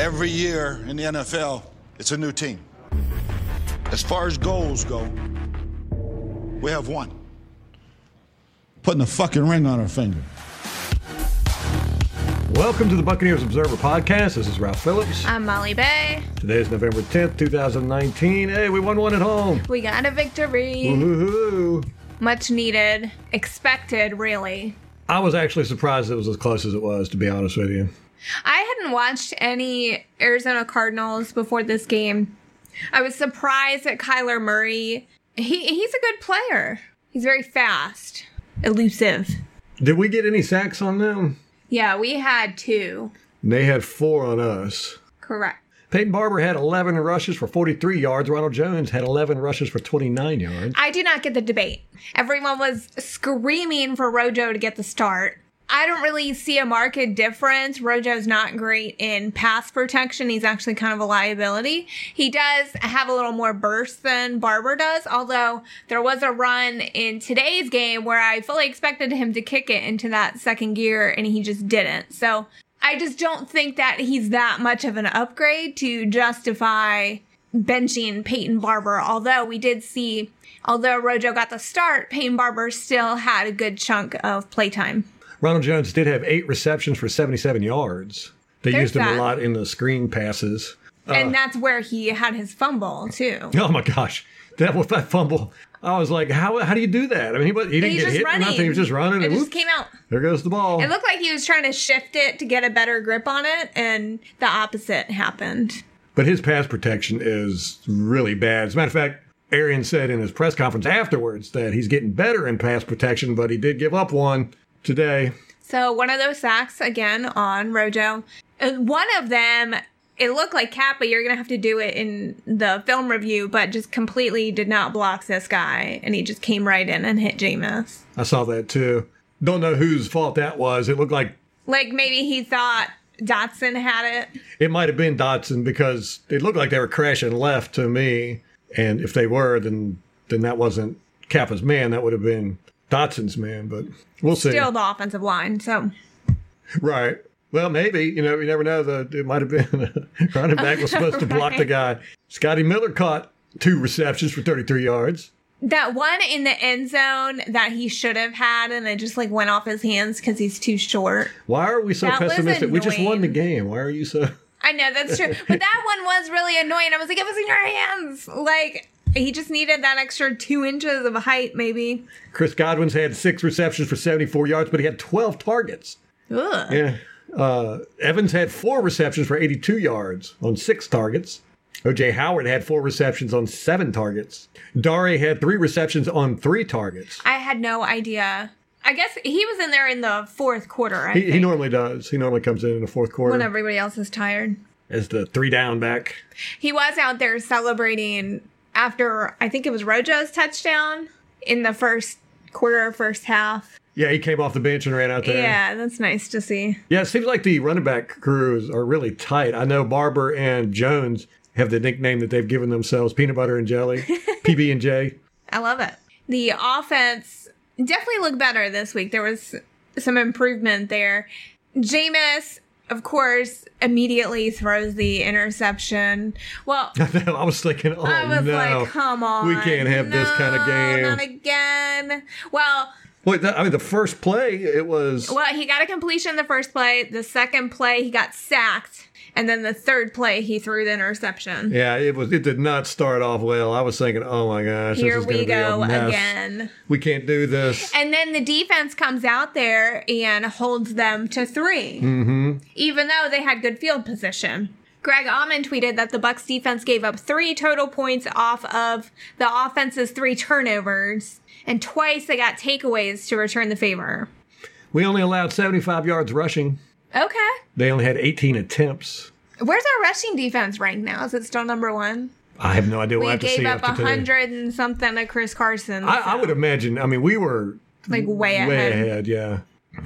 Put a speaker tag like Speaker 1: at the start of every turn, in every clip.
Speaker 1: Every year in the NFL, it's a new team. As far as goals go, we have one. Putting a fucking ring on our finger.
Speaker 2: Welcome to the Buccaneers Observer Podcast. This is Ralph Phillips.
Speaker 3: I'm Molly Bay.
Speaker 2: Today is November 10th, 2019. Hey, we won one at home.
Speaker 3: We got a victory.
Speaker 2: Woohoo.
Speaker 3: Much needed. Expected, really.
Speaker 2: I was actually surprised it was as close as it was, to be honest with you.
Speaker 3: I hadn't watched any Arizona Cardinals before this game. I was surprised at Kyler Murray. He he's a good player. He's very fast, elusive.
Speaker 2: Did we get any sacks on them?
Speaker 3: Yeah, we had two.
Speaker 2: They had four on us.
Speaker 3: Correct.
Speaker 2: Peyton Barber had 11 rushes for 43 yards. Ronald Jones had 11 rushes for 29 yards.
Speaker 3: I do not get the debate. Everyone was screaming for Rojo to get the start. I don't really see a market difference. Rojo's not great in pass protection. He's actually kind of a liability. He does have a little more burst than Barber does, although there was a run in today's game where I fully expected him to kick it into that second gear and he just didn't. So I just don't think that he's that much of an upgrade to justify benching Peyton Barber, although we did see, although Rojo got the start, Peyton Barber still had a good chunk of playtime.
Speaker 2: Ronald Jones did have eight receptions for 77 yards. They
Speaker 3: There's
Speaker 2: used him
Speaker 3: that.
Speaker 2: a lot in the screen passes.
Speaker 3: and uh, that's where he had his fumble too.
Speaker 2: Oh my gosh, that was that fumble. I was like, how how do you do that? I mean, he, wa- he didn't
Speaker 3: He's
Speaker 2: get
Speaker 3: just
Speaker 2: hit or
Speaker 3: running.
Speaker 2: nothing. He was just running.
Speaker 3: It
Speaker 2: and
Speaker 3: just came out.
Speaker 2: there goes the ball.
Speaker 3: It looked like he was trying to shift it to get a better grip on it, and the opposite happened.
Speaker 2: But his pass protection is really bad. As a matter of fact, Arian said in his press conference afterwards that he's getting better in pass protection, but he did give up one today.
Speaker 3: So one of those sacks again on Rojo. Uh, One of them, it looked like Cap, but you're gonna have to do it in the film review. But just completely did not block this guy, and he just came right in and hit Jameis.
Speaker 2: I saw that too. Don't know whose fault that was. It looked like
Speaker 3: Like maybe he thought Dotson had it.
Speaker 2: it might have been Dotson because it looked like they were crashing left to me. And if they were, then then that wasn't Cappa's man. That would have been Dotson's man. But we'll see.
Speaker 3: Still the offensive line. So
Speaker 2: Right. Well, maybe you know you never know. The it might have been running back was supposed to block the guy. Scotty Miller caught two receptions for 33 yards.
Speaker 3: that one in the end zone that he should have had, and it just like went off his hands because he's too short.
Speaker 2: Why are we so
Speaker 3: That
Speaker 2: pessimistic? We just won the game. Why are you so?
Speaker 3: I know that's true, but that one was really annoying. I was like, it was in your hands. Like he just needed that extra two inches of height, maybe.
Speaker 2: Chris Godwin's had six receptions for 74 yards, but he had 12 targets.
Speaker 3: Ugh.
Speaker 2: Yeah. Uh, Evans had four receptions for 82 yards on six targets. OJ Howard had four receptions on seven targets. Dare had three receptions on three targets.
Speaker 3: I had no idea. I guess he was in there in the fourth quarter. I
Speaker 2: He, he normally does. He normally comes in in the fourth quarter
Speaker 3: when everybody else is tired.
Speaker 2: as the three down back.
Speaker 3: He was out there celebrating after I think it was Rojo's touchdown in the first quarter, first half.
Speaker 2: Yeah, he came off the bench and ran out there.
Speaker 3: Yeah, that's nice to see.
Speaker 2: Yeah, it seems like the running back crews are really tight. I know Barber and Jones have the nickname that they've given themselves, peanut butter and jelly, PB and J.
Speaker 3: I love it. The offense definitely looked better this week. There was some improvement there. Jameis, of course, immediately throws the interception. Well,
Speaker 2: I was thinking, oh
Speaker 3: I was
Speaker 2: no,
Speaker 3: like, come on.
Speaker 2: we can't have this kind of
Speaker 3: No,
Speaker 2: game.
Speaker 3: Not again. Well,
Speaker 2: Wait, that, I mean, the first play, it was.
Speaker 3: well, he got a completion the first play. The second play, he got sacked. And then the third play, he threw the interception.
Speaker 2: Yeah, it was. It did not start off well. I was thinking, oh my gosh,
Speaker 3: Here
Speaker 2: this is
Speaker 3: we
Speaker 2: to be a
Speaker 3: go again.
Speaker 2: We can't do this.
Speaker 3: And then the defense comes out there and holds them to 3 mm-hmm. even though they had good field position. Greg Auman tweeted that the Bucs defense gave up three total points off of the offense's three turnovers, and twice they got takeaways to return the favor.
Speaker 2: We only allowed 75 yards rushing.
Speaker 3: Okay.
Speaker 2: They only had 18 attempts.
Speaker 3: Where's our rushing defense ranked now? Is it still number one?
Speaker 2: I have no idea. We'll
Speaker 3: We
Speaker 2: to see
Speaker 3: gave up a hundred and something to Chris Carson.
Speaker 2: I, I would imagine. I mean, we were
Speaker 3: like way ahead.
Speaker 2: way ahead. Yeah,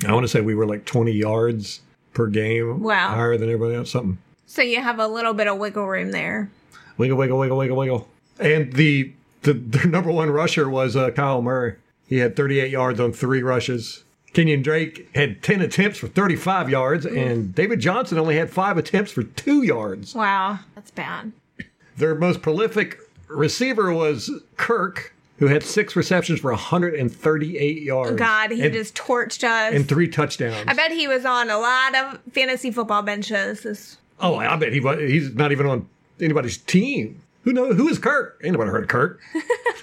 Speaker 2: I want to say we were like 20 yards per game.
Speaker 3: Wow.
Speaker 2: higher than everybody else. Something.
Speaker 3: So you have a little bit of wiggle room there.
Speaker 2: Wiggle, wiggle, wiggle, wiggle, wiggle. And the the their number one rusher was uh, Kyle Murray. He had 38 yards on three rushes. Kenyon Drake had 10 attempts for 35 yards, and David Johnson only had five attempts for two yards.
Speaker 3: Wow, that's bad.
Speaker 2: Their most prolific receiver was Kirk, who had six receptions for 138 yards.
Speaker 3: God, he
Speaker 2: and,
Speaker 3: just torched us.
Speaker 2: and three touchdowns.
Speaker 3: I bet he was on a lot of fantasy football benches. This-
Speaker 2: oh, I bet he he's not even on anybody's team. Who know who is Kirk? Ain't nobody heard of Kirk.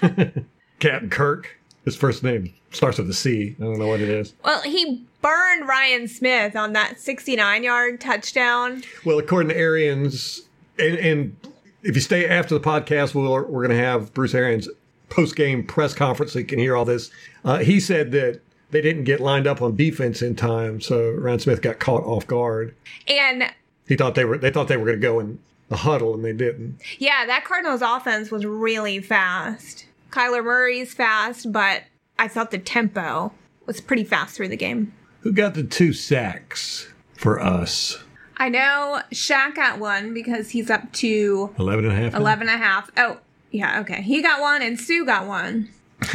Speaker 2: Captain Kirk. His first name starts with a C. I don't know what it is.
Speaker 3: Well, he burned Ryan Smith on that 69 yard touchdown.
Speaker 2: Well, according to Arians, and, and if you stay after the podcast, we'll, we're going to have Bruce Arians post game press conference so you can hear all this. Uh, he said that they didn't get lined up on defense in time, so Ryan Smith got caught off guard.
Speaker 3: And
Speaker 2: He thought they were they thought they were going to go in a huddle, and they didn't.
Speaker 3: yeah, that Cardinals offense was really fast. Kyler Murray's fast, but I thought the tempo was pretty fast through the game.
Speaker 2: Who got the two sacks for us?
Speaker 3: I know Shaq got one because he's up to
Speaker 2: 11 and a half.
Speaker 3: 11 and a half. Oh, yeah, okay. He got one and Suh got one.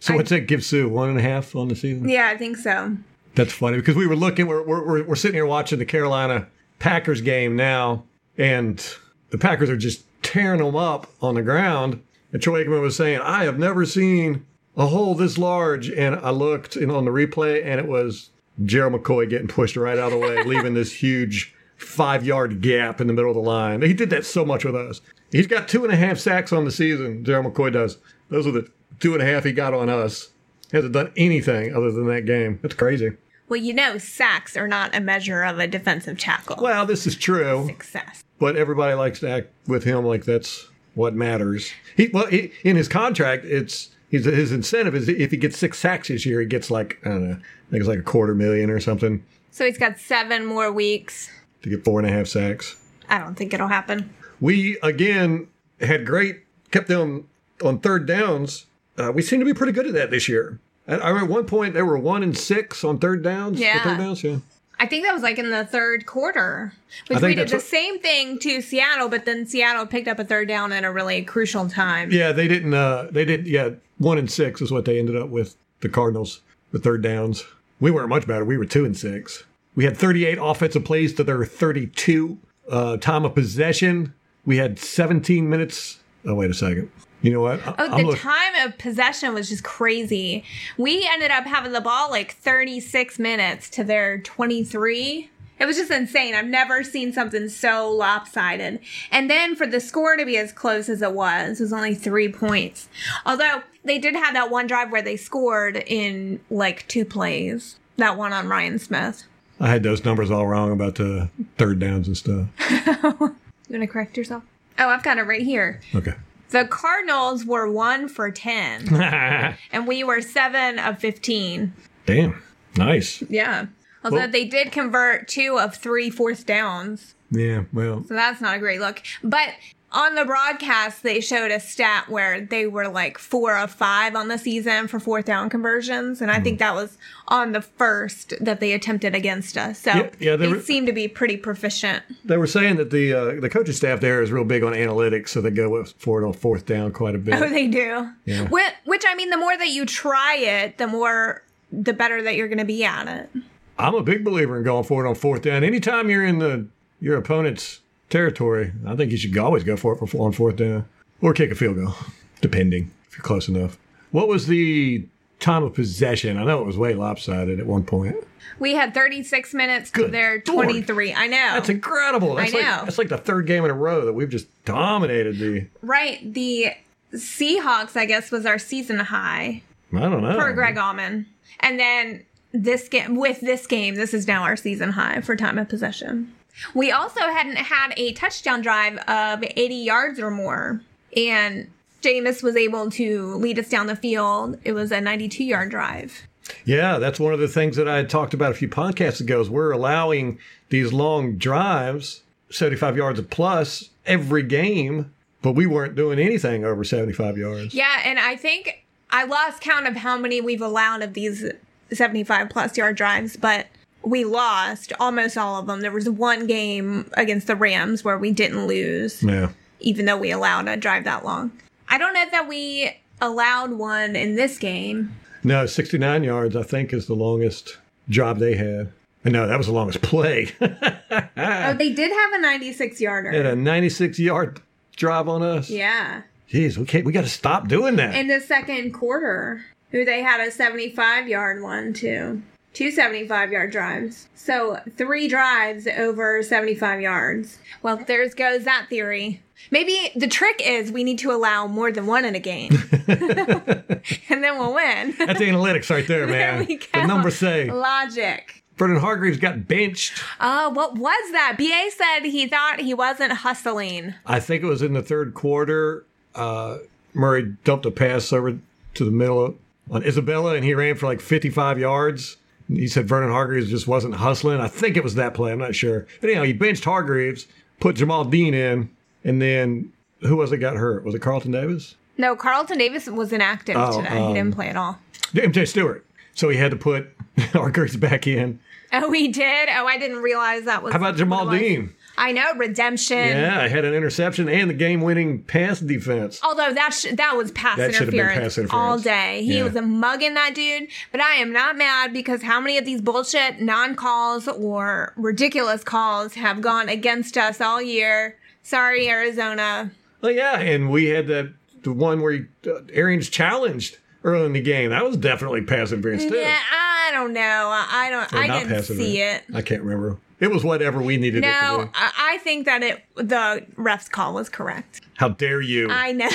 Speaker 2: so what's that give Suh? One and a half on the season?
Speaker 3: Yeah, I think so.
Speaker 2: That's funny because we were looking, we're, we're, we're, we're sitting here watching the Carolina Packers game now, and the Packers are just tearing them up on the ground. And Troy Aikman was saying, I have never seen a hole this large. And I looked in, on the replay, and it was Gerald McCoy getting pushed right out of the way, leaving this huge five yard gap in the middle of the line. He did that so much with us. He's got two and a half sacks on the season, Gerald McCoy does. Those are the two and a half he got on us. He Hasn't done anything other than that game. That's crazy.
Speaker 3: Well, you know, sacks are not a measure of a defensive tackle
Speaker 2: Well, this is true,
Speaker 3: success.
Speaker 2: but everybody likes to act with him like that's what matters. He well, he, in his contract, it's his, his incentive is if he gets six sacks this year, he gets like I don't know, I think it's like a quarter million or something
Speaker 3: So he's got seven more weeks.
Speaker 2: to get four and a half sacks.
Speaker 3: I don't think it'll happen.
Speaker 2: We again had great kept them on third downs. Uh, we seem to be pretty good at that this year. I at one point they were one and six on third downs.
Speaker 3: Yeah.
Speaker 2: third downs. Yeah.
Speaker 3: I think that was like in the third quarter, which we did the
Speaker 2: what-
Speaker 3: same thing to Seattle, but then Seattle picked up a third down at a really crucial time.
Speaker 2: Yeah, they didn't. Uh, they didn't. Yeah, one and six is what they ended up with. The Cardinals, the third downs. We weren't much better. We were two and six. We had 38 offensive plays to their 32. Uh, time of possession, we had 17 minutes. Oh, wait a second. You know what? I-
Speaker 3: Oh, the
Speaker 2: look-
Speaker 3: time of possession was just crazy. We ended up having the ball like 36 minutes to their 23. It was just insane. I've never seen something so lopsided. And then for the score to be as close as it was, it was only three points. Although they did have that one drive where they scored in like two plays. That one on Ryan Smith.
Speaker 2: I had those numbers all wrong about the third downs and stuff.
Speaker 3: You want to correct yourself? Oh, I've got it right here.
Speaker 2: Okay.
Speaker 3: The Cardinals were one for 10, and we were seven of 15.
Speaker 2: Damn. Nice.
Speaker 3: Yeah. Although
Speaker 2: Well-
Speaker 3: they did convert two of three fourth downs.
Speaker 2: Yeah. Well,
Speaker 3: So that's not a great look. But on the broadcast, they showed a stat where they were like four of five on the season for fourth down conversions. And I
Speaker 2: Hmm.
Speaker 3: think that was on the first that they attempted against us. So
Speaker 2: Yeah, yeah, they
Speaker 3: they
Speaker 2: were-
Speaker 3: seem to be pretty proficient.
Speaker 2: they were saying that the uh, the coaching staff there is real big on analytics, so they go with for it on fourth down quite a bit.
Speaker 3: Oh, they do.
Speaker 2: Yeah.
Speaker 3: Which, which, I mean, the more that you try it, the more, the better that you're going to be at it.
Speaker 2: I'm a big believer in going for it on fourth down. Anytime you're in the your opponent's territory, I think you should always go for it for, on fourth down or kick a field goal, depending if you're close enough. What was the time of possession? I know it was way lopsided at one point.
Speaker 3: We had 36 minutes to
Speaker 2: Good
Speaker 3: their
Speaker 2: Lord.
Speaker 3: 23. I know.
Speaker 2: That's incredible. That's
Speaker 3: I
Speaker 2: like
Speaker 3: know.
Speaker 2: that's like the third game in a row that we've just dominated the.
Speaker 3: right. The Seahawks, I guess, was our season high
Speaker 2: I don't know.
Speaker 3: for Greg Auman. And then this game, with this game, this is now our season high for time of possession. We also hadn't had a touchdown drive of 80 yards or more. And Jameis was able to lead us down the field. It was a 92 yard drive.
Speaker 2: Yeah, that's one of the things that I had talked about a few podcasts ago. Is we're allowing these long drives, seventy-five yards a plus every game, but we weren't doing anything over seventy-five yards.
Speaker 3: Yeah, and I think I lost count of how many we've allowed of these 75 plus yard drives, but we lost almost all of them. There was one game against the Rams where we didn't lose,
Speaker 2: Yeah.
Speaker 3: even though we allowed a drive that long. I don't know that we allowed one in this game.
Speaker 2: No, 69 yards, I think, is the longest job they had. And no, that was the longest play.
Speaker 3: Oh, they did have a 96 yarder.
Speaker 2: had a 96 yard drive on us.
Speaker 3: yeah.
Speaker 2: Jeez, we can't, we got to stop doing that.
Speaker 3: In the second quarter, who they had a 75 yard one too. Two 75 yard drives. So three drives over 75 yards. Well, there goes that theory. Maybe the trick is we need to allow more than one in a game. and then we'll win.
Speaker 2: That's analytics right there,
Speaker 3: There
Speaker 2: man.
Speaker 3: we
Speaker 2: The numbers say
Speaker 3: Logic.
Speaker 2: Brendan Hargreaves got benched.
Speaker 3: Oh, what was that? BA said he thought he wasn't hustling.
Speaker 2: I think it was in the third quarter. Uh, Murray dumped a pass over to the middle on Isabella, and he ran for like 55 yards. He said Vernon Hargreaves just wasn't hustling. I think it was that play. I'm not sure. But anyhow, he benched Hargreaves, put Jamal Dean in, and then who was it got hurt? Was it Carlton Davis?
Speaker 3: No, Carlton Davis was inactive
Speaker 2: Oh,
Speaker 3: today. he didn't um, play at all.
Speaker 2: MJ Stewart. So he had to put Hargreaves back in.
Speaker 3: Oh, he did? Oh, I didn't realize that was.
Speaker 2: How about Jamal. Dean?
Speaker 3: I know, redemption.
Speaker 2: Yeah, I had an interception and the game-winning pass defense.
Speaker 3: Although that sh- that was pass
Speaker 2: That
Speaker 3: interference,
Speaker 2: pass interference.
Speaker 3: all day. He
Speaker 2: Yeah.
Speaker 3: was a mugging that dude. But I am not mad because how many of these bullshit non-calls or ridiculous calls have gone against us all year? Sorry, Arizona.
Speaker 2: Well, yeah, and we had that the one where he, uh, Arians challenged early in the game. That was definitely pass interference too.
Speaker 3: Yeah, I don't know. I don't.
Speaker 2: Or
Speaker 3: I didn't see it.
Speaker 2: I can't remember. It was whatever we needed it to
Speaker 3: No. I, I think that it the ref's call was correct.
Speaker 2: How dare you?
Speaker 3: I know.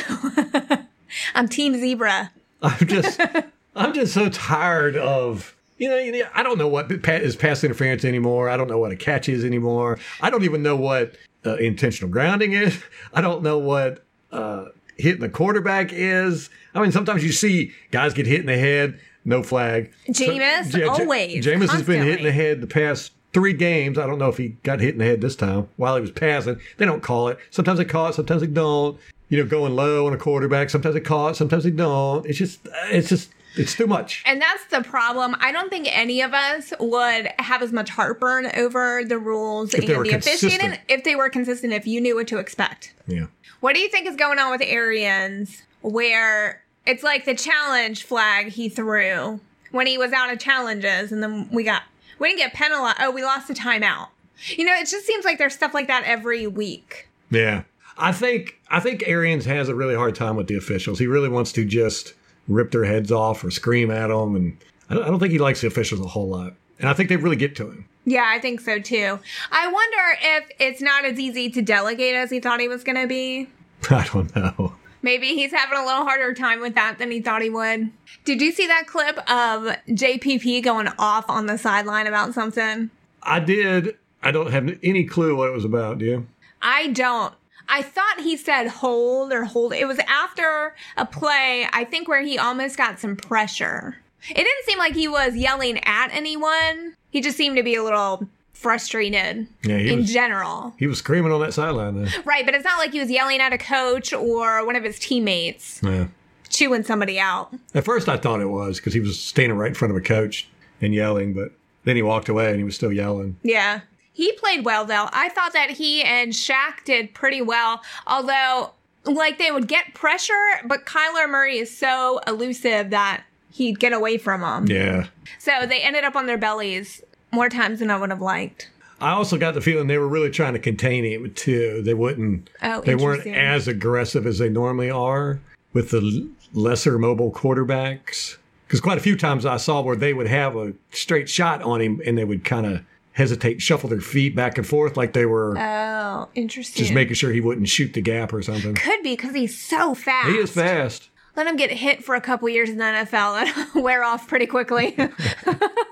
Speaker 3: I'm Team Zebra.
Speaker 2: I'm just, I'm just so tired of. You know, I don't know what is pa- pass interference anymore. I don't know what a catch is anymore. I don't even know what uh, intentional grounding is. I don't know what uh, hitting the quarterback is. I mean, sometimes you see guys get hit in the head, no flag.
Speaker 3: Jameis,
Speaker 2: Ja- Ja-
Speaker 3: always,
Speaker 2: Jameis has been hit in the head the past three games. I don't know if he got hit in the head this time while he was passing. They don't call it. Sometimes they call it. Sometimes they don't. You know, going low on a quarterback. Sometimes they call it. Sometimes they don't. It's just, it's just, it's too much.
Speaker 3: And that's the problem. I don't think any of us would have as much heartburn over the rules and the officiating if they were consistent, if you knew what to expect.
Speaker 2: Yeah.
Speaker 3: What do you think is going on with Arians where it's like the challenge flag he threw when he was out of challenges and then we got, we didn't get penalized. Oh, we lost a timeout. You know, it just seems like there's stuff like that every week.
Speaker 2: Yeah. I think I think Arians has a really hard time with the officials. He really wants to just rip their heads off or scream at them, and I don't, I don't think he likes the officials a whole lot. And I think they really get to him.
Speaker 3: Yeah, I think so too. I wonder if it's not as easy to delegate as he thought he was going to be.
Speaker 2: I don't know.
Speaker 3: Maybe he's having a little harder time with that than he thought he would. Did you see that clip of JPP going off on the sideline about something?
Speaker 2: I did. I don't have any clue what it was about. Do you?
Speaker 3: I don't. I thought he said hold or hold. It was after a play, I think, where he almost got some pressure. It didn't seem like he was yelling at anyone. He just seemed to be a little frustrated
Speaker 2: Yeah,
Speaker 3: in
Speaker 2: was-
Speaker 3: general.
Speaker 2: He was screaming on that sideline.
Speaker 3: Right, but it's not like he was yelling at a coach or one of his teammates,
Speaker 2: Yeah.
Speaker 3: chewing somebody out.
Speaker 2: At first, I thought it was because he was standing right in front of a coach and yelling, but then he walked away and he was still yelling.
Speaker 3: Yeah. He played well though. I thought that he and Shaq did pretty well. Although, like they would get pressure, but Kyler Murray is so elusive that he'd get away from them.
Speaker 2: Yeah.
Speaker 3: So they ended up on their bellies more times than I would have liked.
Speaker 2: I also got the feeling they were really trying to contain him too. They wouldn't.
Speaker 3: Oh,
Speaker 2: they weren't as aggressive as they normally are with the lesser mobile quarterbacks. Because quite a few times I saw where they would have a straight shot on him and they would kind of hesitate, shuffle their feet back and forth like they were
Speaker 3: Oh, interesting.
Speaker 2: just making sure he wouldn't shoot the gap or something.
Speaker 3: Could be because he's so fast.
Speaker 2: He is fast.
Speaker 3: Let him get hit for a couple years in the NFL and wear off pretty quickly.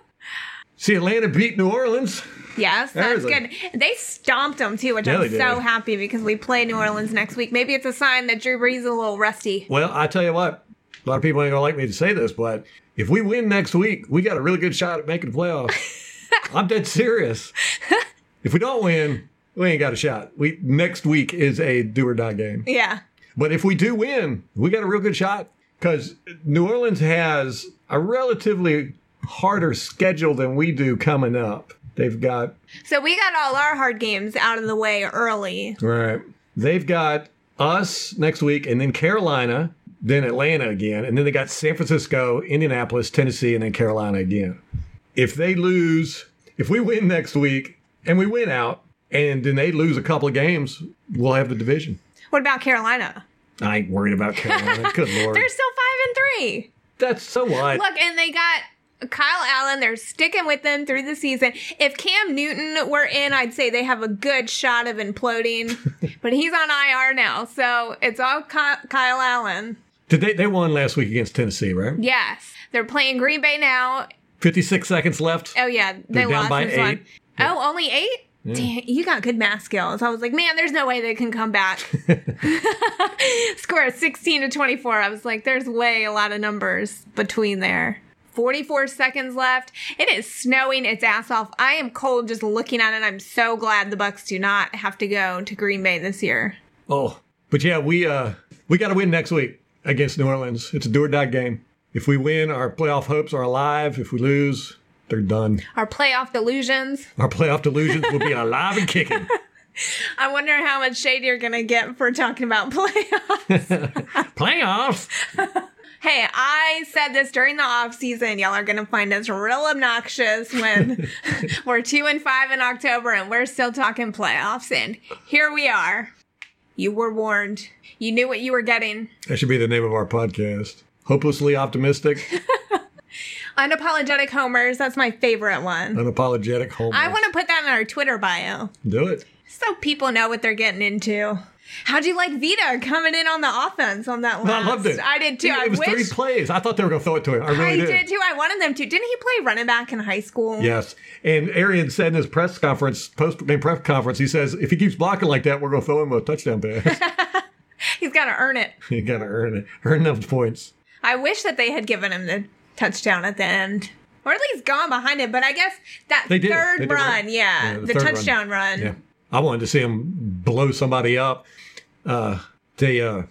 Speaker 2: See, Atlanta beat New Orleans.
Speaker 3: Yes, that's good. They stomped them too, which
Speaker 2: Yeah,
Speaker 3: I'm so happy because we play New Orleans next week. Maybe it's a sign that Drew Brees is a little rusty.
Speaker 2: Well, I tell you what, a lot of people ain't gonna like me to say this, but if we win next week, we got a really good shot at making the playoffs. I'm dead serious. If we don't win, we ain't got a shot. We next week is a do or die game.
Speaker 3: Yeah.
Speaker 2: But if we do win, we got a real good shot because New Orleans has a relatively harder schedule than we do coming up. They've got
Speaker 3: So we got all our hard games out of the way early.
Speaker 2: Right. They've got us next week and then Carolina then Atlanta again, and then they got San Francisco, Indianapolis, Tennessee, and then Carolina again. If they lose, if we win next week and we win out, and then they lose a couple of games, we'll have the division.
Speaker 3: What about Carolina?
Speaker 2: I ain't worried about Carolina. Good lord,
Speaker 3: They're still five and three.
Speaker 2: that's so what.
Speaker 3: Look, and they got Kyle Allen. They're sticking with them through the season. If Cam Newton were in, I'd say they have a good shot of imploding. but he's on IR now, so it's all Ky- Kyle Allen.
Speaker 2: Did they? They won last week against Tennessee, right?
Speaker 3: Yes, they're playing Green Bay now.
Speaker 2: Fifty-six seconds left.
Speaker 3: Oh yeah, they
Speaker 2: They're down
Speaker 3: lost
Speaker 2: by
Speaker 3: this one.
Speaker 2: eight.
Speaker 3: Oh, only eight. Damn, you got good math skills. I was like, man, there's no way they can come back. Score 16 to 24. I was like, there's way a lot of numbers between there. 44 seconds left. It is snowing its ass off. I am cold just looking at it. I'm so glad the Bucs do not have to go to Green Bay this year.
Speaker 2: Oh, but yeah, we uh we got to win next week against New Orleans. It's a do or die game. If we win, our playoff hopes are alive. If we lose, they're done.
Speaker 3: Our playoff delusions.
Speaker 2: Our playoff delusions will be alive and kicking.
Speaker 3: I wonder how much shade you're going to get for talking about playoffs.
Speaker 2: Playoffs.
Speaker 3: Hey, I said this during the off season. Y'all are gonna find us real obnoxious when we're two and five in October and we're still talking playoffs. And here we are. You were warned. You knew what you were getting.
Speaker 2: That should be the name of our podcast. Hopelessly optimistic,
Speaker 3: Unapologetic homers. That's my favorite one.
Speaker 2: unapologetic homer.
Speaker 3: I want to put that in our Twitter bio
Speaker 2: do it.
Speaker 3: so people know what they're getting into. How'd you like Vita coming in on the offense on that last?
Speaker 2: I loved it.
Speaker 3: I did too.
Speaker 2: It
Speaker 3: I
Speaker 2: was three plays. I thought they were going to throw it to him. I really
Speaker 3: I
Speaker 2: did.
Speaker 3: did too. I wanted them to. Didn't he play running back in high school?
Speaker 2: Yes. And Arian said in his press conference, post game press conference, he says, if he keeps blocking like that, we're going to throw him a touchdown pass.
Speaker 3: He's got to earn it.
Speaker 2: you got to earn it. Earn those points.
Speaker 3: I wish that they had given him the touchdown at the end. Or at least gone behind it. But I guess that
Speaker 2: They
Speaker 3: third run,
Speaker 2: right?
Speaker 3: yeah,
Speaker 2: Yeah, the
Speaker 3: the,
Speaker 2: third run.
Speaker 3: touchdown run.
Speaker 2: Yeah. I wanted to see him blow somebody up. Uh, they, uh,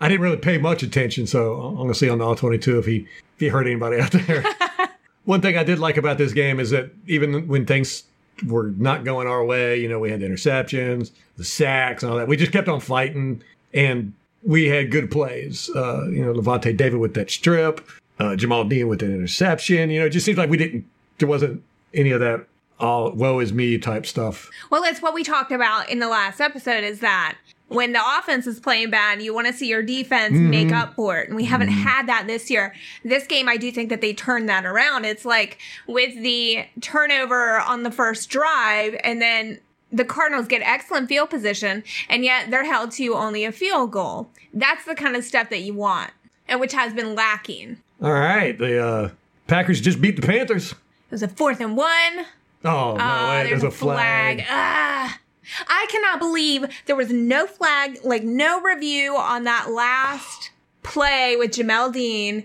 Speaker 2: I didn't really pay much attention, so I'm going to see on the all 22 if he, if he hurt anybody out there. One thing I did like about this game is that even when things were not going our way, you know, we had the interceptions, the sacks, and all that. We just kept on fighting, and we had good plays. Uh, you know, Lavonte David with that strip, uh, Jamal Dean with an interception. You know, it just seems like we didn't. There wasn't any of that all woe is me type stuff.
Speaker 3: Well, it's what we talked about in the last episode is that when the offense is playing bad, you want to see your defense
Speaker 2: Mm-hmm.
Speaker 3: make up for it. And we haven't had that this year. This game, I do think that they turned that around. It's like with the turnover on the first drive and then the Cardinals get excellent field position and yet they're held to only a field goal. That's the kind of stuff that you want and which has been lacking.
Speaker 2: All right, the uh, Packers just beat the Panthers.
Speaker 3: It was a fourth and one.
Speaker 2: Oh no,
Speaker 3: Ah,
Speaker 2: way,
Speaker 3: there's, a flag. Ah. I cannot believe there was no flag, like no review on that last play with Jamel Dean.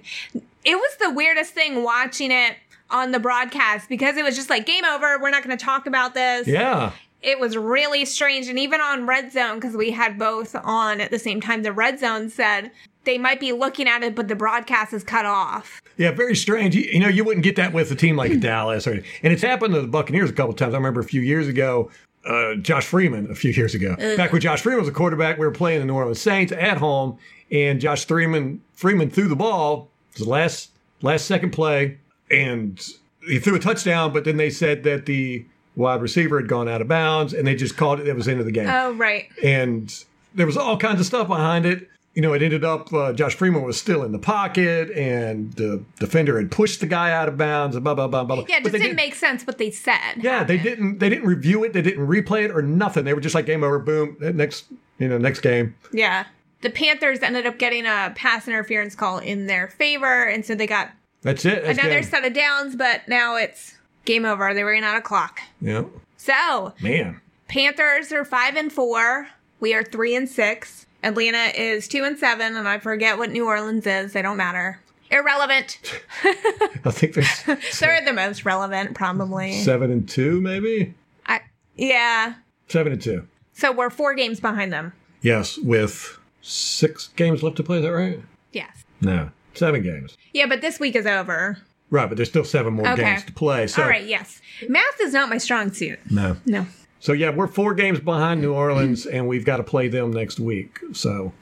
Speaker 3: It was the weirdest thing watching it on the broadcast because it was just like game over. We're not going to talk about this.
Speaker 2: Yeah,
Speaker 3: It was really strange. And even on Red Zone, because we had both on at the same time, the Red Zone said they might be looking at it, but the broadcast is cut off.
Speaker 2: yeah, very strange. You, you know, you wouldn't get that with a team like Dallas, or and it's happened to the Buccaneers a couple times. I remember a few years ago. Uh, Josh Freeman, a few years ago, back when Josh Freeman was a quarterback, we were playing the New Orleans Saints at home, and Josh Freeman Freeman threw the ball. It was the last last second play, and he threw a touchdown. But then they said that the wide receiver had gone out of bounds, and they just called it. It was the end of the game.
Speaker 3: Oh, right.
Speaker 2: and there was all kinds of stuff behind it. You know, it ended up uh, Josh Freeman was still in the pocket, and the defender had pushed the guy out of bounds. And blah blah blah blah. blah.
Speaker 3: Yeah, it
Speaker 2: But
Speaker 3: just
Speaker 2: they
Speaker 3: didn't make sense what they said.
Speaker 2: Yeah, they didn't. They didn't review it. They didn't replay it or nothing. They were just like game over. Boom. Next, you know, next game.
Speaker 3: Yeah. The Panthers ended up getting a pass interference call in their favor, and so they got
Speaker 2: That's it. That's
Speaker 3: another
Speaker 2: game.
Speaker 3: set of downs, but now it's game over. They ran out of clock.
Speaker 2: Yeah,
Speaker 3: So
Speaker 2: man.
Speaker 3: Panthers are five and four. We are three and six. Atlanta is two and seven, and I forget what New Orleans is. They don't matter. Irrelevant.
Speaker 2: I think there's
Speaker 3: They're the most relevant, probably.
Speaker 2: seven and two, maybe
Speaker 3: I, yeah.
Speaker 2: seven and two.
Speaker 3: So we're four games behind them.
Speaker 2: Yes, with six games left to play. Is that right?
Speaker 3: Yes.
Speaker 2: No, seven games.
Speaker 3: Yeah, but this week is over.
Speaker 2: Right, but there's still seven more
Speaker 3: Okay.
Speaker 2: games to play. So
Speaker 3: All right. Yes. Math is not my strong suit.
Speaker 2: no.
Speaker 3: No.
Speaker 2: So yeah, we're four games behind New Orleans, and we've got to play them next week. So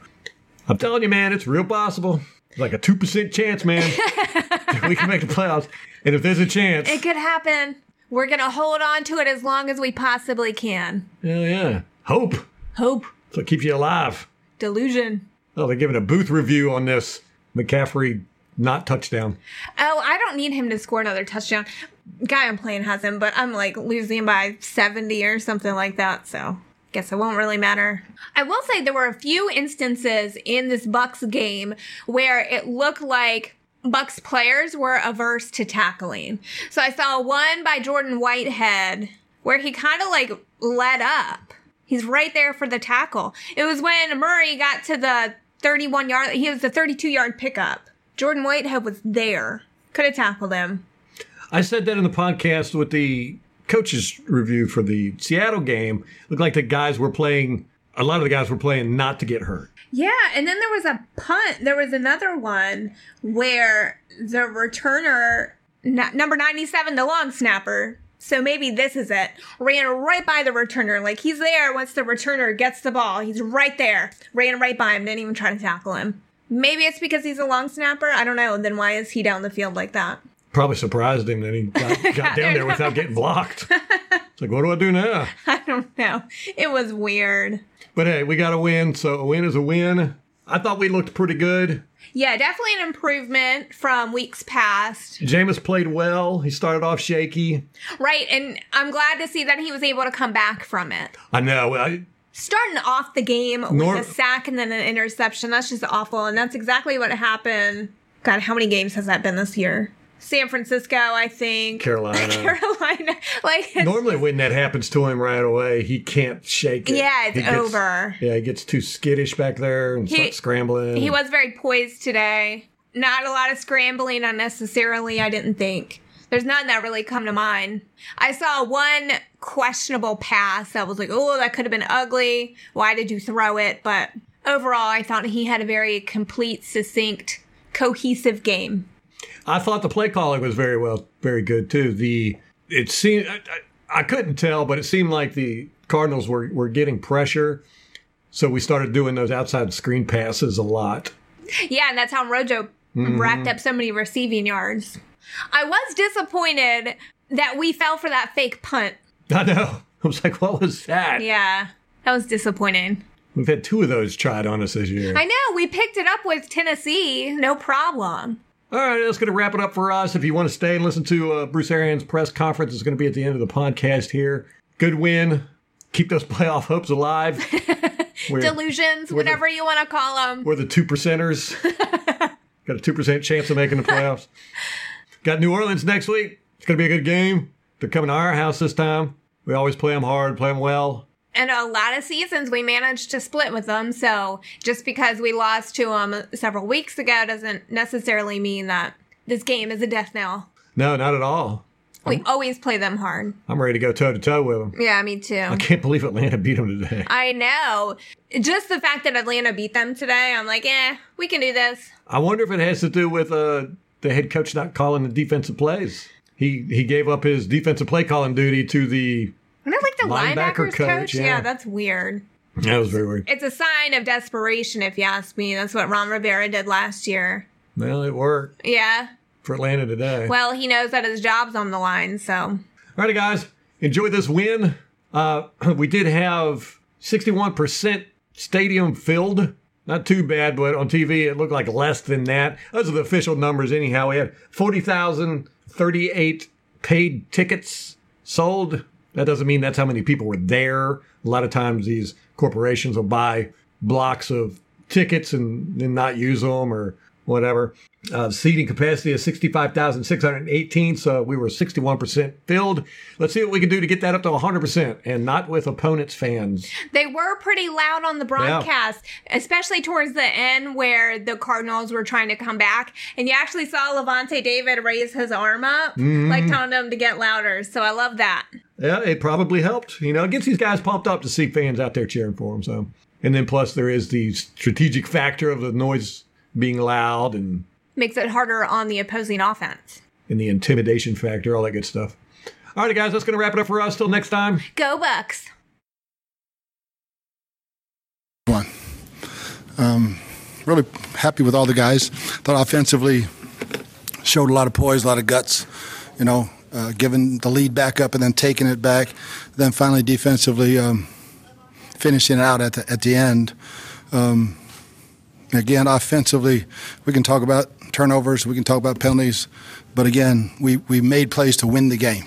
Speaker 2: I'm telling you, man, it's real possible. It's like a 2% chance, man. we can make the playoffs. And if there's a chance,
Speaker 3: It could happen. We're going to hold on to it as long as we possibly can.
Speaker 2: hell yeah. Hope.
Speaker 3: Hope.
Speaker 2: That's what keeps you alive.
Speaker 3: Delusion.
Speaker 2: Oh, they're giving a booth review on this McCaffrey not touchdown.
Speaker 3: Oh, I don't need him to score another touchdown. Guy I'm playing has him, but I'm like losing by 70 or something like that, so guess it won't really matter. I will say there were a few instances in this Bucs game where it looked like Bucs players were averse to tackling. So I saw one by Jordan Whitehead where he kind of like let up. He's right there for the tackle. It was when Murray got to the 31 yard, he was the 32 yard pickup. Jordan Whitehead was there. Could have tackled him.
Speaker 2: I said that in the podcast with the coaches review for the Seattle game. Looked like the guys were playing, a lot of the guys were playing not to get hurt.
Speaker 3: Yeah, and then there was a punt. There was another one where the returner, number 97, the long snapper, so maybe this is it, ran right by the returner. Like he's there once the returner gets the ball. He's right there. Ran right by him, didn't even try to tackle him. Maybe it's because he's a long snapper. I don't know. Then why is he down the field like that?
Speaker 2: Probably surprised him that he got, got down there without getting blocked. It's like, what do I do now?
Speaker 3: I don't know. It was weird.
Speaker 2: But hey, we got a win, so a win is a win. I thought we looked pretty good.
Speaker 3: Yeah, definitely an improvement from weeks past.
Speaker 2: Jameis played well. He started off shaky.
Speaker 3: Right, and I'm glad to see that he was able to come back from it.
Speaker 2: I know. I,
Speaker 3: Starting off the game
Speaker 2: Nor-
Speaker 3: with a sack and then an interception, that's just awful. And that's exactly what happened. God, how many games has that been this year? San Francisco, I think.
Speaker 2: Carolina.
Speaker 3: Carolina. Like,
Speaker 2: Normally, when that happens to him right away, he can't shake it.
Speaker 3: Yeah, it's
Speaker 2: gets-
Speaker 3: over.
Speaker 2: Yeah, he gets too skittish back there and
Speaker 3: He-
Speaker 2: starts scrambling.
Speaker 3: he was very poised today. Not a lot of scrambling unnecessarily, I didn't think. There's none that really come to mind. I saw one questionable pass that was like, oh, that could have been ugly. Why did you throw it? But overall, I thought he had a very complete, succinct, cohesive game.
Speaker 2: I thought the play calling was very well, very good too. The it seemed I, I, I couldn't tell, but it seemed like the Cardinals were were getting pressure, so we started doing those outside screen passes a lot.
Speaker 3: Yeah, and that's how Rojo
Speaker 2: Mm-hmm.
Speaker 3: racked up so many receiving yards. I was disappointed that we fell for that fake punt.
Speaker 2: I know. I was like, what was that?
Speaker 3: Yeah, that was disappointing.
Speaker 2: We've had two of those tried on us this year.
Speaker 3: I know, we picked it up with Tennessee, no problem.
Speaker 2: All right, that's going to wrap it up for us. If you want to stay and listen to uh, Bruce Arians' press conference, it's going to be at the end of the podcast here. Good win. Keep those playoff hopes alive.
Speaker 3: Delusions, whatever you want to call them.
Speaker 2: we're the two percenters. Got a two percent chance of making the playoffs. Got New Orleans next week. It's going to be a good game. They're coming to our house this time. We always play them hard, play them well.
Speaker 3: And a lot of seasons we managed to split with them, so just because we lost to them several weeks ago doesn't necessarily mean that this game is a death knell.
Speaker 2: No, not at all.
Speaker 3: We always play them hard.
Speaker 2: I'm ready to go toe to toe with them.
Speaker 3: Yeah, me too.
Speaker 2: I can't believe Atlanta beat them today.
Speaker 3: I know. Just the fact that Atlanta beat them today, I'm like, eh, we can do this.
Speaker 2: I wonder if it has to do with uh, the head coach not calling the defensive plays. He he gave up his defensive play calling duty to the.
Speaker 3: When I like the
Speaker 2: Linebacker
Speaker 3: linebackers
Speaker 2: coach,
Speaker 3: coach,
Speaker 2: yeah.
Speaker 3: yeah, that's weird.
Speaker 2: That was very weird.
Speaker 3: It's a sign of desperation, if you ask me. That's what Ron Rivera did last year.
Speaker 2: Well, it worked
Speaker 3: Yeah.
Speaker 2: for Atlanta today.
Speaker 3: Well, he knows that his job's on the line, so.
Speaker 2: Alrighty, guys, enjoy this win. Uh, we did have 61% stadium filled. Not too bad, but on TV it looked like less than that. Those are the official numbers, anyhow. We had 40,038 paid tickets sold. That doesn't mean that's how many people were there. A lot of times these corporations will buy blocks of tickets and then not use them or whatever. Uh, seating capacity is 65,618, so we were 61% filled. Let's see what we can do to get that up to 100% and not with opponents' fans.
Speaker 3: They were pretty loud on the broadcast, especially towards the end where the Cardinals were trying to come back. And you actually saw Lavonte David raise his arm up, like telling them to get louder. So I love that.
Speaker 2: Yeah, it probably helped. You know, it gets these guys pumped up to see fans out there cheering for them. So, and then plus there is the strategic factor of the noise being loud and
Speaker 3: Makes it harder on the opposing offense.
Speaker 2: and the intimidation factor, all that good stuff. All right, guys, that's going to wrap it up for us. Till next time.
Speaker 3: Go Bucs.
Speaker 4: one. Um, really happy with all the guys. Thought offensively showed a lot of poise, a lot of guts. You know, uh, giving the lead back up and then taking it back. Then finally defensively um, finishing it out at the, at the end. Um, again, offensively, we can talk about turnovers, we can talk about penalties, but again, we, we made plays to win the game.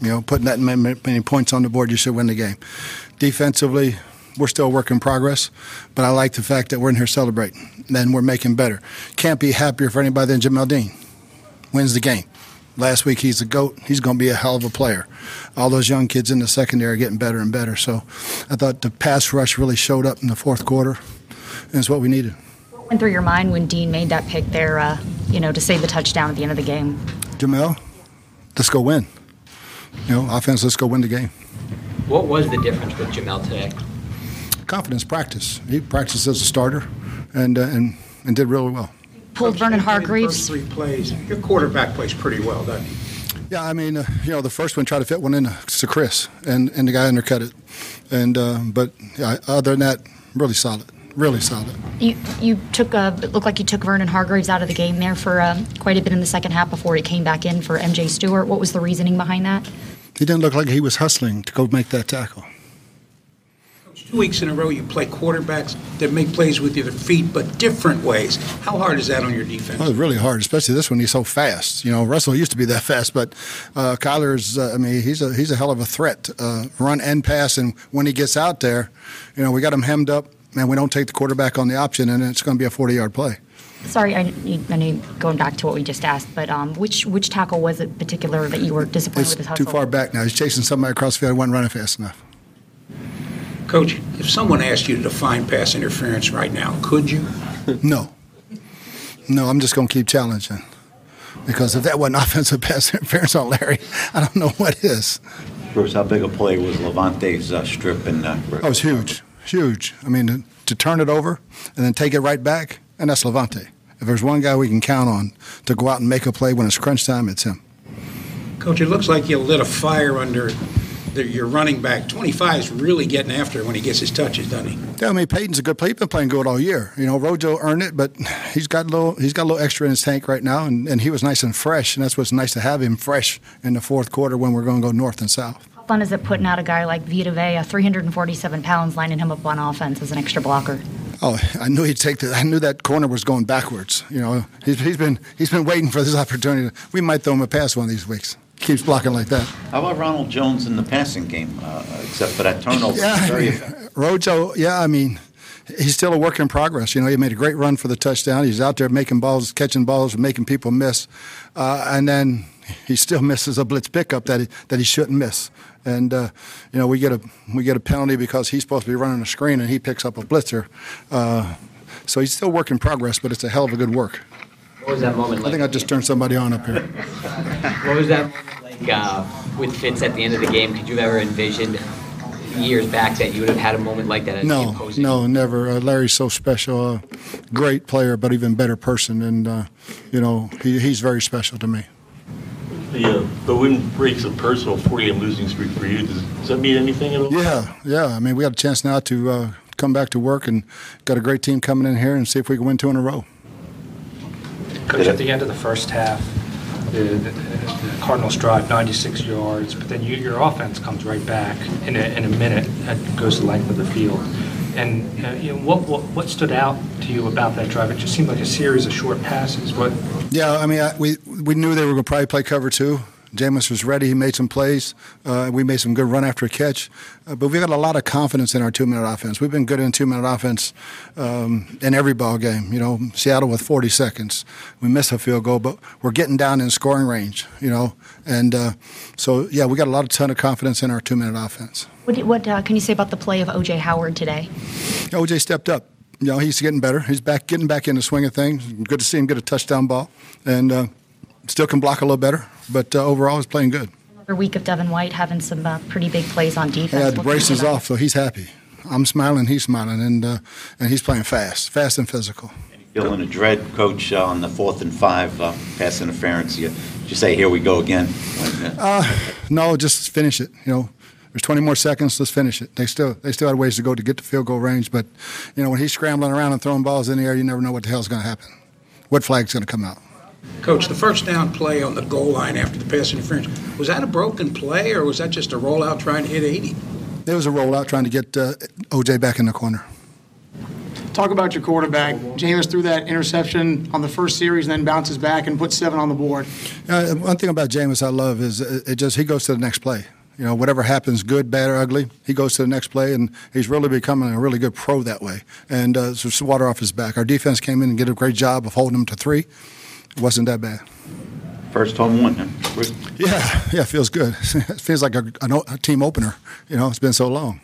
Speaker 4: You know, putting that many, points on the board, you should win the game. Defensively, we're still a work in progress, but I like the fact that we're in here celebrating. Then we're making better. Can't be happier for anybody than Jamel Dean. Wins the game. Last week he's a goat. He's going to be a hell of a player. All those young kids in the secondary are getting better and better. So I thought the pass rush really showed up in the fourth quarter, and it's what we needed.
Speaker 5: What went through your mind when Dean made that pick there, uh, you know, to save the touchdown at the end of the game?
Speaker 4: Jamel, let's go win. You know, offense, let's go win the game.
Speaker 6: What was the difference with Jamel today?
Speaker 4: Confidence practice. He practiced as a starter and, uh, and, and did really well.
Speaker 5: Pulled Vernon Hargreaves.
Speaker 7: First three plays. Your quarterback plays pretty well, doesn't he?
Speaker 4: Yeah, I mean, uh, you know, the first one tried to fit one in to Chris, and, and the guy undercut it. And uh, but yeah, other than that, really solid, really solid.
Speaker 5: You you took a it looked like you took Vernon Hargreaves out of the game there for uh, quite a bit in the second half before he came back in for MJ Stewart. What was the reasoning behind that?
Speaker 4: He didn't look like he was hustling to go make that tackle.
Speaker 7: Two weeks in a row, you play quarterbacks that make plays with your feet, but different ways. How hard is that on your defense?
Speaker 4: Well, it's really hard, especially this one. He's so fast. You know, Russell used to be that fast, but uh, Kyler's. Uh, I mean, he's a he's a hell of a threat, uh, run and pass. And when he gets out there, you know, we got him hemmed up, and we don't take the quarterback on the option, and it's going to be a forty-yard play.
Speaker 5: Sorry, I, I know going back to what we just asked, but um, which which tackle was it particular that you were disappointed
Speaker 4: It's
Speaker 5: with his
Speaker 4: too far back now. He's chasing somebody across the field. He wasn't running fast enough.
Speaker 7: Coach, if someone asked you to define pass interference right now, could you?
Speaker 4: No. No, I'm just going to keep challenging. Because if that wasn't offensive pass interference on Larry, I don't know what is.
Speaker 8: Bruce, how big a play was Lavonte's uh, strip and? Uh,
Speaker 4: That was huge, huge. I mean, to, to turn it over and then take it right back, and that's Lavonte. If there's one guy we can count on to go out and make a play when it's crunch time, it's him.
Speaker 7: Coach, it looks like you lit a fire under the, your running back. 25 is really getting after it when he gets his touches, doesn't he?
Speaker 4: Yeah, I mean Peyton's a good player. He's been playing good all year. You know, Rojo earned it, but he's got a little he's got a little extra in his tank right now, and, and he was nice and fresh, and that's what's nice to have him fresh in the fourth quarter when we're going to go north and south.
Speaker 5: How fun is it putting out a guy like Vita Vea, 347 pounds, lining him up on offense as an extra blocker?
Speaker 4: Oh, I knew he'd take the. I knew that corner was going backwards. You know, he's, he's been he's been waiting for this opportunity. We might throw him a pass one of these weeks. Keeps blocking like that.
Speaker 8: how about Ronald Jones in the passing game, uh, except for that turnover?
Speaker 4: Yeah,
Speaker 8: Very
Speaker 4: mean. Rojo. Yeah, I mean, he's still a work in progress. You know, he made a great run for the touchdown. He's out there making balls, catching balls, making people miss, uh, and then he still misses a blitz pickup that he, that he shouldn't miss. And uh, you know, we get a we get a penalty because he's supposed to be running a screen and he picks up a blitzer. Uh, so he's still work in progress, but it's a hell of a good work.
Speaker 6: What was that moment
Speaker 4: I
Speaker 6: like?
Speaker 4: think I just turned somebody on up here.
Speaker 6: What was that moment like uh, with Fitz at the end of the game? Could you have ever envisioned years back that you would have had a moment like that? At
Speaker 4: No,
Speaker 6: opposing?
Speaker 4: no, never. Uh, Larry's so special, uh, great player, but even better person, and uh, you know he, he's very special to me.
Speaker 9: The, uh, the win breaks a personal 40-game losing streak for you. Does, does that mean anything at all?
Speaker 4: Yeah, yeah. I mean, we got a chance now to uh, come back to work, and got a great team coming in here, and see if we can win two in a row.
Speaker 10: Coach, at the end of the first half, the, the, the Cardinals drive 96 yards, but then you, your offense comes right back in a, in a minute and goes the length of the field. And uh, you know, what, what what stood out to you about that drive? It just seemed like a series of short passes. What
Speaker 4: Yeah, I mean, I, we we knew they were going to probably play cover two. Jameis was ready. He made some plays. Uh, we made some good run after a catch. Uh, but we've got a lot of confidence in our two minute offense. We've been good in two minute offense um, in every ball game. You know, Seattle with 40 seconds. We missed a field goal, but we're getting down in scoring range, you know. And uh, so, yeah, we got a lot of ton of confidence in our two minute offense.
Speaker 5: What, what uh, can you say about the play of OJ Howard today?
Speaker 4: OJ stepped up. You know, he's getting better. He's back, getting back in the swing of things. Good to see him get a touchdown ball, and uh, still can block a little better. But uh, overall, he's playing good.
Speaker 5: Another week of Devin White having some uh, pretty big plays on defense.
Speaker 4: He had the
Speaker 5: What can you say
Speaker 4: braces
Speaker 5: about
Speaker 4: off, so he's happy. I'm smiling, he's smiling, and uh, and he's playing fast, fast and physical.
Speaker 8: Feeling a dread, Coach, uh, on the fourth and five uh, pass interference. You, you say, "Here we go again." Uh,
Speaker 4: No, just finish it. You know, There's 20 more seconds. Let's finish it. They still they still had ways to go to get to field goal range, but you know when he's scrambling around and throwing balls in the air, you never know what the hell's going to happen. What flag's going to come out?
Speaker 7: Coach, the first down play on the goal line after the pass interference, was that a broken play or was that just a rollout trying to hit 80?
Speaker 4: It was a rollout trying to get uh, OJ back in the corner.
Speaker 11: Talk about your quarterback. Jameis threw that interception on the first series, and then bounces back and puts seven on the board.
Speaker 4: Uh, one thing about Jameis I love is it it just he goes to the next play. You know, whatever happens, good, bad, or ugly, he goes to the next play, and he's really becoming a really good pro that way. And uh, so it's water off his back. Our defense came in and did a great job of holding him to three. It wasn't that bad.
Speaker 8: First home one. huh?
Speaker 4: Yeah, yeah, feels good. it feels like a, a, a team opener. You know, it's been so long.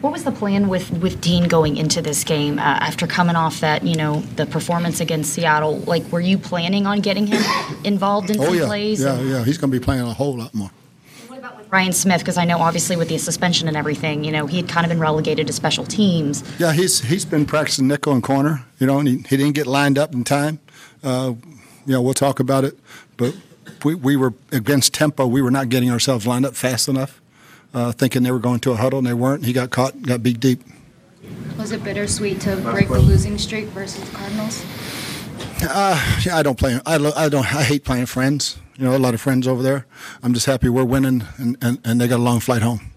Speaker 5: What was the plan with, with Dean going into this game uh, after coming off that, you know, the performance against Seattle? Like, were you planning on getting him involved in
Speaker 4: Oh
Speaker 5: some
Speaker 4: yeah,
Speaker 5: plays?
Speaker 4: yeah,
Speaker 5: And
Speaker 4: yeah. He's going to be playing a whole lot more.
Speaker 5: What about with Ryan Smith, because I know obviously with the suspension and everything, you know, he had kind of been relegated to special teams.
Speaker 4: Yeah, he's he's been practicing nickel and corner, you know, and he, he didn't get lined up in time. Uh, you know, we'll talk about it, but we, we were against tempo. We were not getting ourselves lined up fast enough, uh, thinking they were going to a huddle, and they weren't. He got caught, got beat deep.
Speaker 12: Was it bittersweet to break the losing streak versus the Cardinals?
Speaker 4: Uh, yeah, I don't play. I, lo- I don't. I hate playing friends. You know, a lot of friends over there. I'm just happy we're winning, and, and, and they got a long flight home.